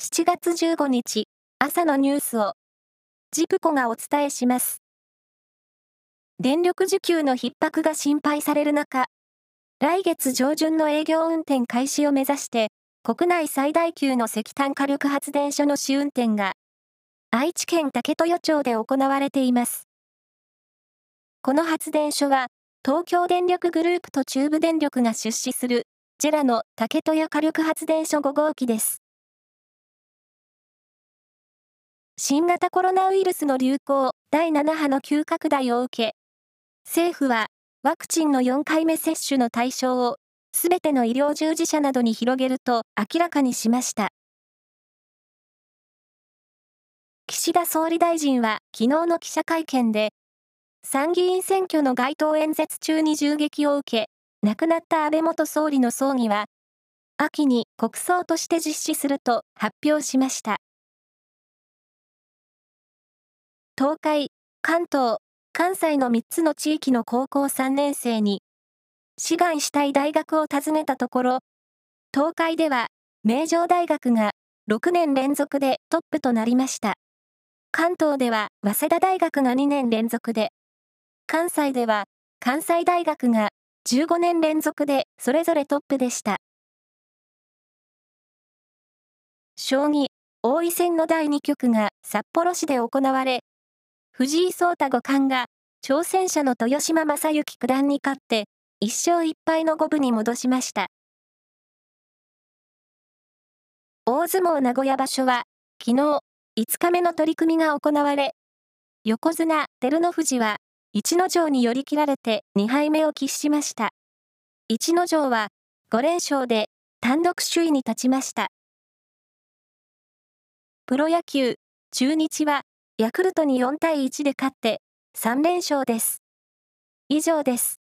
7月15日朝のニュースをジプコがお伝えします。電力需給の逼迫が心配される中、来月上旬の営業運転開始を目指して国内最大級の石炭火力発電所の試運転が愛知県竹豊町で行われています。この発電所は東京電力グループと中部電力が出資するジェラの竹豊火力発電所5号機です。新型コロナウイルスの流行第7波の急拡大を受け、政府はワクチンの4回目接種の対象をすべての医療従事者などに広げると明らかにしました。岸田総理大臣は昨日の記者会見で、参議院選挙の街頭演説中に銃撃を受け、亡くなった安倍元総理の葬儀は、秋に国葬として実施すると発表しました。東海、関東、関西の3つの地域の高校3年生に、志願したい大学を訪ねたところ、東海では名城大学が6年連続でトップとなりました。関東では早稲田大学が2年連続で、関西では関西大学が15年連続でそれぞれトップでした。将棋、王位戦の第2局が札幌市で行われ、藤井聡太五冠が挑戦者の豊島将之九段に勝って1勝1敗の五分に戻しました。大相撲名古屋場所は昨日5日目の取り組みが行われ、横綱照ノ富士は逸ノ城に寄り切られて2敗目を喫しました。逸ノ城は5連勝で単独首位に立ちました。プロ野球、中日はヤクルトに4対1で勝って3連勝です。以上です。